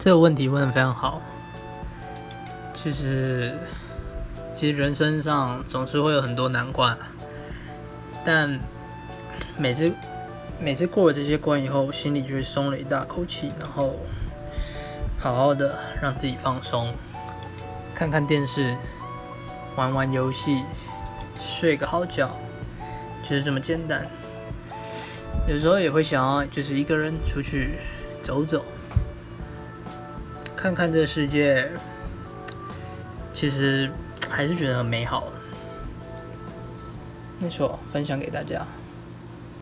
这个问题问的非常好。其实，其实人生上总是会有很多难关，但每次每次过了这些关以后，心里就会松了一大口气，然后好好的让自己放松，看看电视，玩玩游戏，睡个好觉，就是这么简单。有时候也会想要就是一个人出去走走，看看这世界。其实还是觉得很美好，没错，分享给大家。